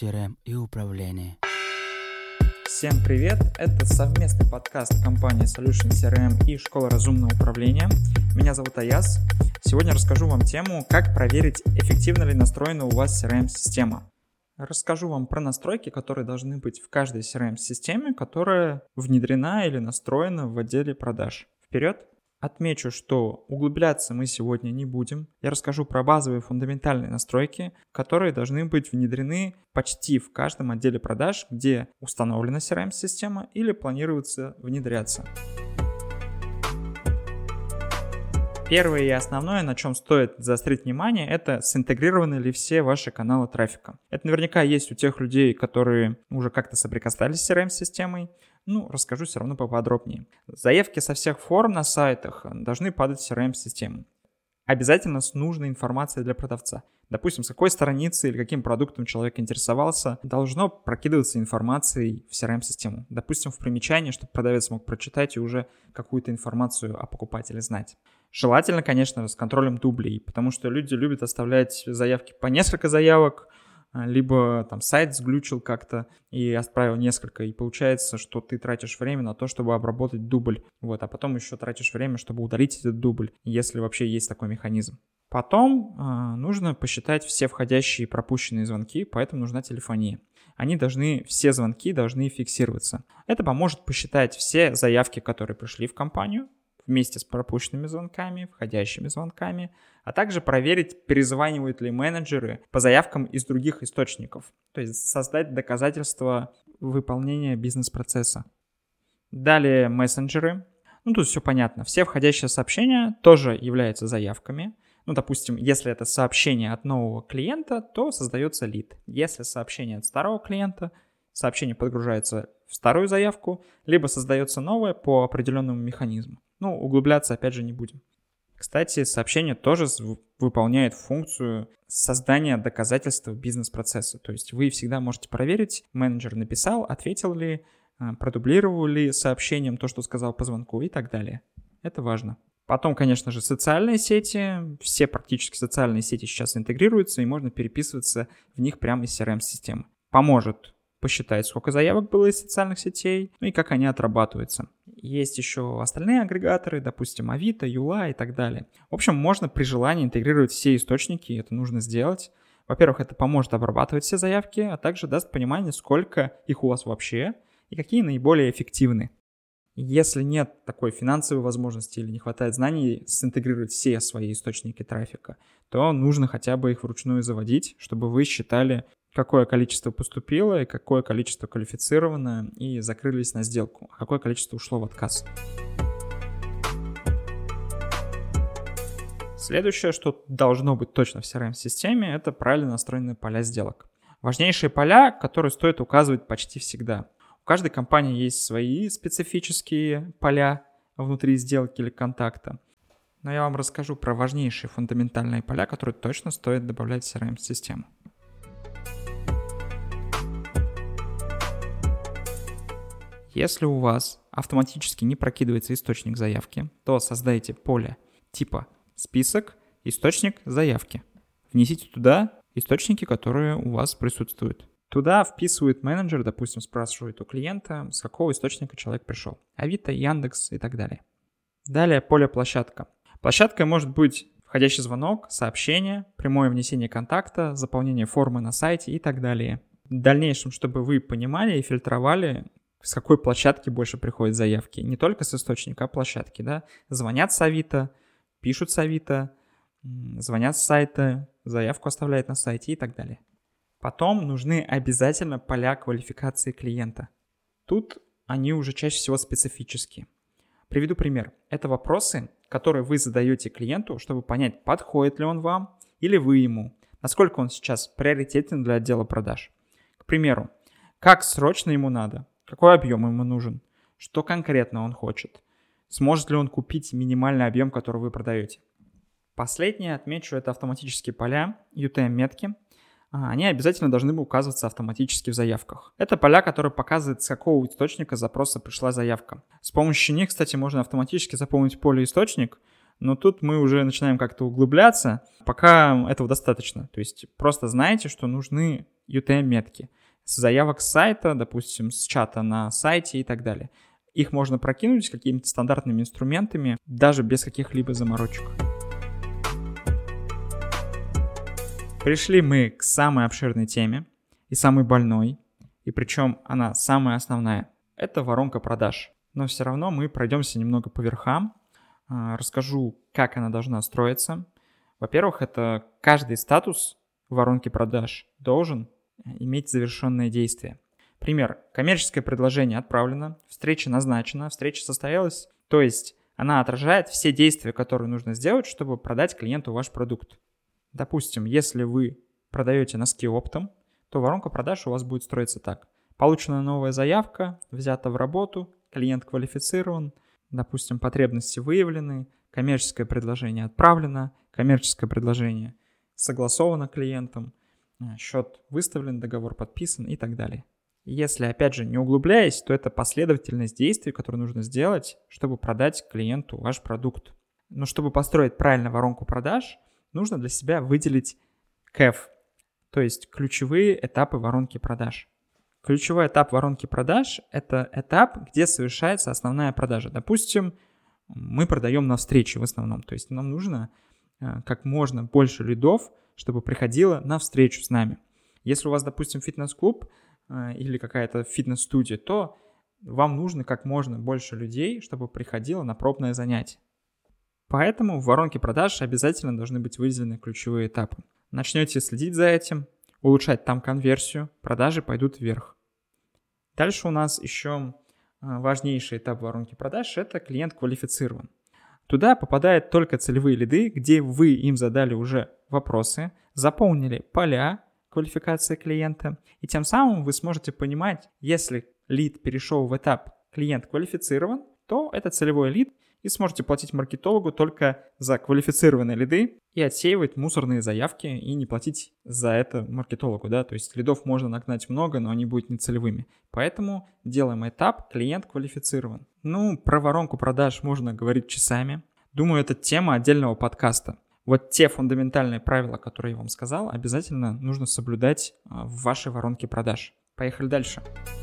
CRM и управление. Всем привет! Это совместный подкаст компании Solution CRM и Школа разумного управления. Меня зовут Аяс. Сегодня расскажу вам тему, как проверить, эффективно ли настроена у вас CRM-система. Расскажу вам про настройки, которые должны быть в каждой CRM-системе, которая внедрена или настроена в отделе продаж. Вперед! Отмечу, что углубляться мы сегодня не будем. Я расскажу про базовые фундаментальные настройки, которые должны быть внедрены почти в каждом отделе продаж, где установлена CRM-система или планируется внедряться. Первое и основное, на чем стоит заострить внимание, это синтегрированы ли все ваши каналы трафика. Это наверняка есть у тех людей, которые уже как-то соприкасались с CRM-системой, ну, расскажу все равно поподробнее. Заявки со всех форм на сайтах должны падать в CRM-систему. Обязательно с нужной информацией для продавца. Допустим, с какой страницы или каким продуктом человек интересовался, должно прокидываться информацией в CRM-систему. Допустим, в примечании, чтобы продавец мог прочитать и уже какую-то информацию о покупателе знать. Желательно, конечно, с контролем дублей, потому что люди любят оставлять заявки по несколько заявок, либо там сайт сглючил как-то и отправил несколько, и получается, что ты тратишь время на то, чтобы обработать дубль, вот, а потом еще тратишь время, чтобы удалить этот дубль, если вообще есть такой механизм. Потом э, нужно посчитать все входящие и пропущенные звонки, поэтому нужна телефония. Они должны, все звонки должны фиксироваться. Это поможет посчитать все заявки, которые пришли в компанию, вместе с пропущенными звонками, входящими звонками, а также проверить, перезванивают ли менеджеры по заявкам из других источников, то есть создать доказательства выполнения бизнес-процесса. Далее мессенджеры. Ну, тут все понятно. Все входящие сообщения тоже являются заявками. Ну, допустим, если это сообщение от нового клиента, то создается лид. Если сообщение от старого клиента, сообщение подгружается в старую заявку, либо создается новое по определенному механизму. Ну, углубляться опять же не будем. Кстати, сообщение тоже выполняет функцию создания доказательства бизнес-процесса. То есть вы всегда можете проверить, менеджер написал, ответил ли, а, продублировал ли сообщением то, что сказал по звонку и так далее. Это важно. Потом, конечно же, социальные сети. Все практически социальные сети сейчас интегрируются, и можно переписываться в них прямо из CRM-системы. Поможет посчитать, сколько заявок было из социальных сетей, ну и как они отрабатываются. Есть еще остальные агрегаторы, допустим, Авито, Юла и так далее. В общем, можно при желании интегрировать все источники, это нужно сделать. Во-первых, это поможет обрабатывать все заявки, а также даст понимание, сколько их у вас вообще и какие наиболее эффективны. Если нет такой финансовой возможности или не хватает знаний синтегрировать все свои источники трафика, то нужно хотя бы их вручную заводить, чтобы вы считали какое количество поступило и какое количество квалифицировано, и закрылись на сделку, а какое количество ушло в отказ. Следующее, что должно быть точно в CRM-системе, это правильно настроенные поля сделок. Важнейшие поля, которые стоит указывать почти всегда. У каждой компании есть свои специфические поля внутри сделки или контакта. Но я вам расскажу про важнейшие фундаментальные поля, которые точно стоит добавлять в CRM-систему. Если у вас автоматически не прокидывается источник заявки, то создайте поле типа список, источник заявки. Внесите туда источники, которые у вас присутствуют. Туда вписывает менеджер, допустим, спрашивает у клиента, с какого источника человек пришел. Авито, Яндекс и так далее. Далее поле площадка. Площадкой может быть входящий звонок, сообщение, прямое внесение контакта, заполнение формы на сайте и так далее. В дальнейшем, чтобы вы понимали и фильтровали, с какой площадки больше приходят заявки. Не только с источника, а площадки, да. Звонят с Авито, пишут с Авито, звонят с сайта, заявку оставляют на сайте и так далее. Потом нужны обязательно поля квалификации клиента. Тут они уже чаще всего специфические. Приведу пример. Это вопросы, которые вы задаете клиенту, чтобы понять, подходит ли он вам или вы ему, насколько он сейчас приоритетен для отдела продаж. К примеру, как срочно ему надо, какой объем ему нужен? Что конкретно он хочет? Сможет ли он купить минимальный объем, который вы продаете? Последнее отмечу, это автоматические поля, UTM-метки. А, они обязательно должны бы указываться автоматически в заявках. Это поля, которые показывают, с какого источника запроса пришла заявка. С помощью них, кстати, можно автоматически заполнить поле источник, но тут мы уже начинаем как-то углубляться. Пока этого достаточно. То есть просто знаете, что нужны UTM-метки. С заявок с сайта, допустим, с чата на сайте и так далее. Их можно прокинуть какими-то стандартными инструментами, даже без каких-либо заморочек. Пришли мы к самой обширной теме и самой больной, и причем она самая основная. Это воронка продаж. Но все равно мы пройдемся немного по верхам, а, расскажу, как она должна строиться. Во-первых, это каждый статус воронки продаж должен иметь завершенное действие. Пример. Коммерческое предложение отправлено, встреча назначена, встреча состоялась. То есть она отражает все действия, которые нужно сделать, чтобы продать клиенту ваш продукт. Допустим, если вы продаете носки оптом, то воронка продаж у вас будет строиться так. Получена новая заявка, взята в работу, клиент квалифицирован, допустим, потребности выявлены, коммерческое предложение отправлено, коммерческое предложение согласовано клиентом, э, счет выставлен, договор подписан и так далее. Если, опять же, не углубляясь, то это последовательность действий, которые нужно сделать, чтобы продать клиенту ваш продукт. Но чтобы построить правильно воронку продаж – нужно для себя выделить CAF, то есть ключевые этапы воронки продаж. Ключевой этап воронки продаж – это этап, где совершается основная продажа. Допустим, мы продаем на встрече в основном, то есть нам нужно э, как можно больше лидов, чтобы приходило на встречу с нами. Если у вас, допустим, фитнес-клуб э, или какая-то фитнес-студия, то вам нужно как можно больше людей, чтобы приходило на пробное занятие. Поэтому в воронке продаж обязательно должны быть выделены ключевые этапы. Начнете следить за этим, улучшать там конверсию, продажи пойдут вверх. Дальше у нас еще а, важнейший этап воронки продаж – это клиент квалифицирован. Туда попадают только целевые лиды, где вы им задали уже вопросы, заполнили поля квалификации клиента, и тем самым вы сможете понимать, если лид перешел в этап клиент квалифицирован, то это целевой лид, и сможете платить маркетологу только за квалифицированные лиды и отсеивать мусорные заявки и не платить за это маркетологу, да, то есть лидов можно нагнать много, но они будут нецелевыми. Поэтому делаем этап «Клиент квалифицирован». Ну, про воронку продаж можно говорить часами. Думаю, это тема отдельного подкаста. Вот те фундаментальные правила, которые я вам сказал, обязательно нужно соблюдать а, в вашей воронке продаж. Поехали дальше. Дальше.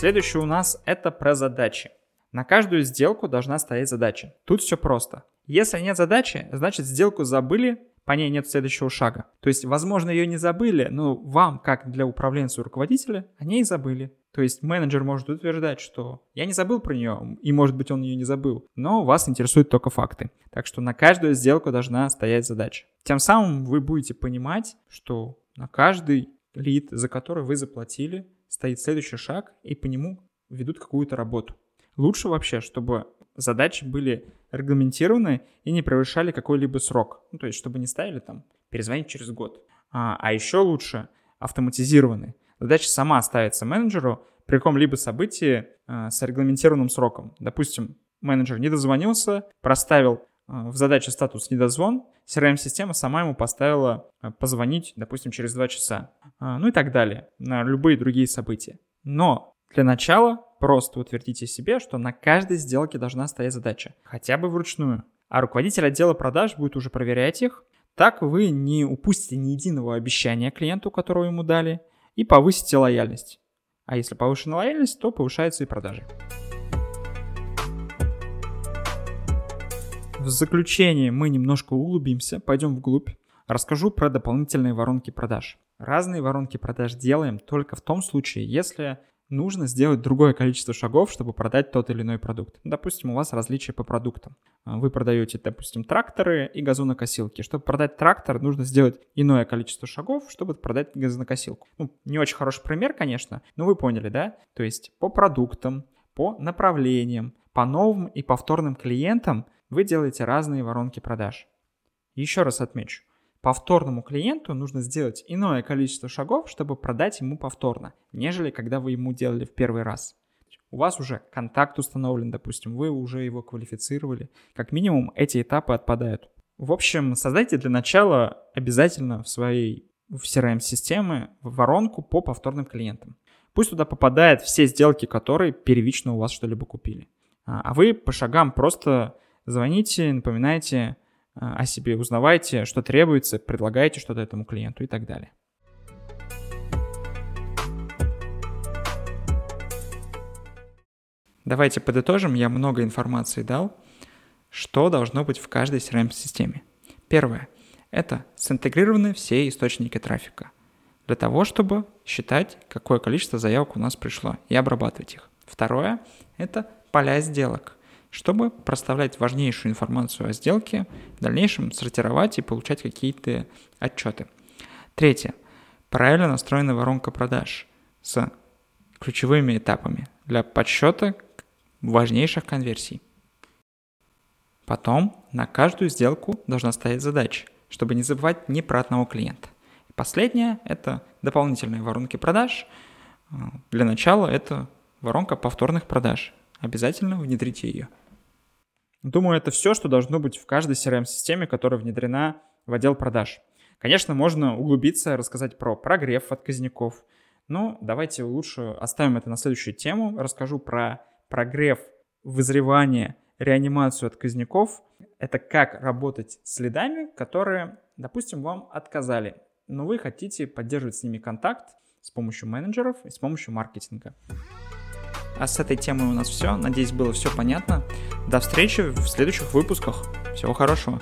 Следующее у нас это про задачи. На каждую сделку должна стоять задача. Тут все просто. Если нет задачи, значит сделку забыли, по ней нет следующего шага. То есть, возможно, ее не забыли, но вам, как для управленца и руководителя, о ней забыли. То есть менеджер может утверждать, что я не забыл про нее, и может быть он ее не забыл, но вас интересуют только факты. Так что на каждую сделку должна стоять задача. Тем самым вы будете понимать, что на каждый лид, за который вы заплатили, стоит следующий шаг, и по нему ведут какую-то работу. Лучше вообще, чтобы задачи были регламентированы и не превышали какой-либо срок. Ну, то есть, чтобы не ставили там перезвонить через год. А, а еще лучше автоматизированы. Задача сама ставится менеджеру при каком-либо событии а, с регламентированным сроком. Допустим, менеджер не дозвонился, проставил в задаче статус недозвон, CRM-система сама ему поставила а, позвонить, допустим, через 2 часа. А, ну и так далее, на любые другие события. Но для начала просто утвердите себе, что на каждой сделке должна стоять задача, хотя бы вручную. А руководитель отдела продаж будет уже проверять их. Так вы не упустите ни единого обещания клиенту, которого ему дали, и повысите лояльность. А если повышена лояльность, то повышаются и продажи. В заключение мы немножко углубимся, пойдем вглубь. Расскажу про дополнительные воронки продаж. Разные воронки продаж делаем только в том случае, если нужно сделать другое количество шагов, чтобы продать тот или иной продукт. Допустим, у вас различия по продуктам. Вы продаете, допустим, тракторы и газонокосилки. Чтобы продать трактор, нужно сделать иное количество шагов, чтобы продать газонокосилку. Ну, не очень хороший пример, конечно, но вы поняли, да? То есть по продуктам, по направлениям, по новым и повторным клиентам – вы делаете разные воронки продаж. Еще раз отмечу, повторному клиенту нужно сделать иное количество шагов, чтобы продать ему повторно, нежели когда вы ему делали в первый раз. У вас уже контакт установлен, допустим, вы уже его квалифицировали. Как минимум эти этапы отпадают. В общем, создайте для начала обязательно в своей в CRM-системы воронку по повторным клиентам. Пусть туда попадают все сделки, которые первично у вас что-либо купили. А, а вы по шагам просто Звоните, напоминайте, о себе, узнавайте, что требуется, предлагайте что-то этому клиенту и так далее. Давайте подытожим, я много информации дал, что должно быть в каждой CRM-системе. Первое – это синтегрированы все источники трафика для того, чтобы считать, какое количество заявок у нас пришло и обрабатывать их. Второе – это поля сделок, чтобы проставлять важнейшую информацию о сделке, в дальнейшем сортировать и получать какие-то отчеты. Третье – правильно настроена воронка продаж с ключевыми этапами для подсчета важнейших конверсий. Потом на каждую сделку должна стоять задача, чтобы не забывать ни про одного клиента. И последнее – это дополнительные воронки продаж. Для начала это воронка повторных продаж. Обязательно внедрите ее. Думаю, это все, что должно быть в каждой CRM-системе, которая внедрена в отдел продаж. Конечно, можно углубиться, рассказать про прогрев отказников, но давайте лучше оставим это на следующую тему. Расскажу про прогрев, вызревание, реанимацию отказников – это как работать с лидами, которые, допустим, вам отказали, но вы хотите поддерживать с ними контакт с помощью менеджеров и с помощью маркетинга. А с этой темой у нас все. Надеюсь, было все понятно. До встречи в следующих выпусках. Всего хорошего.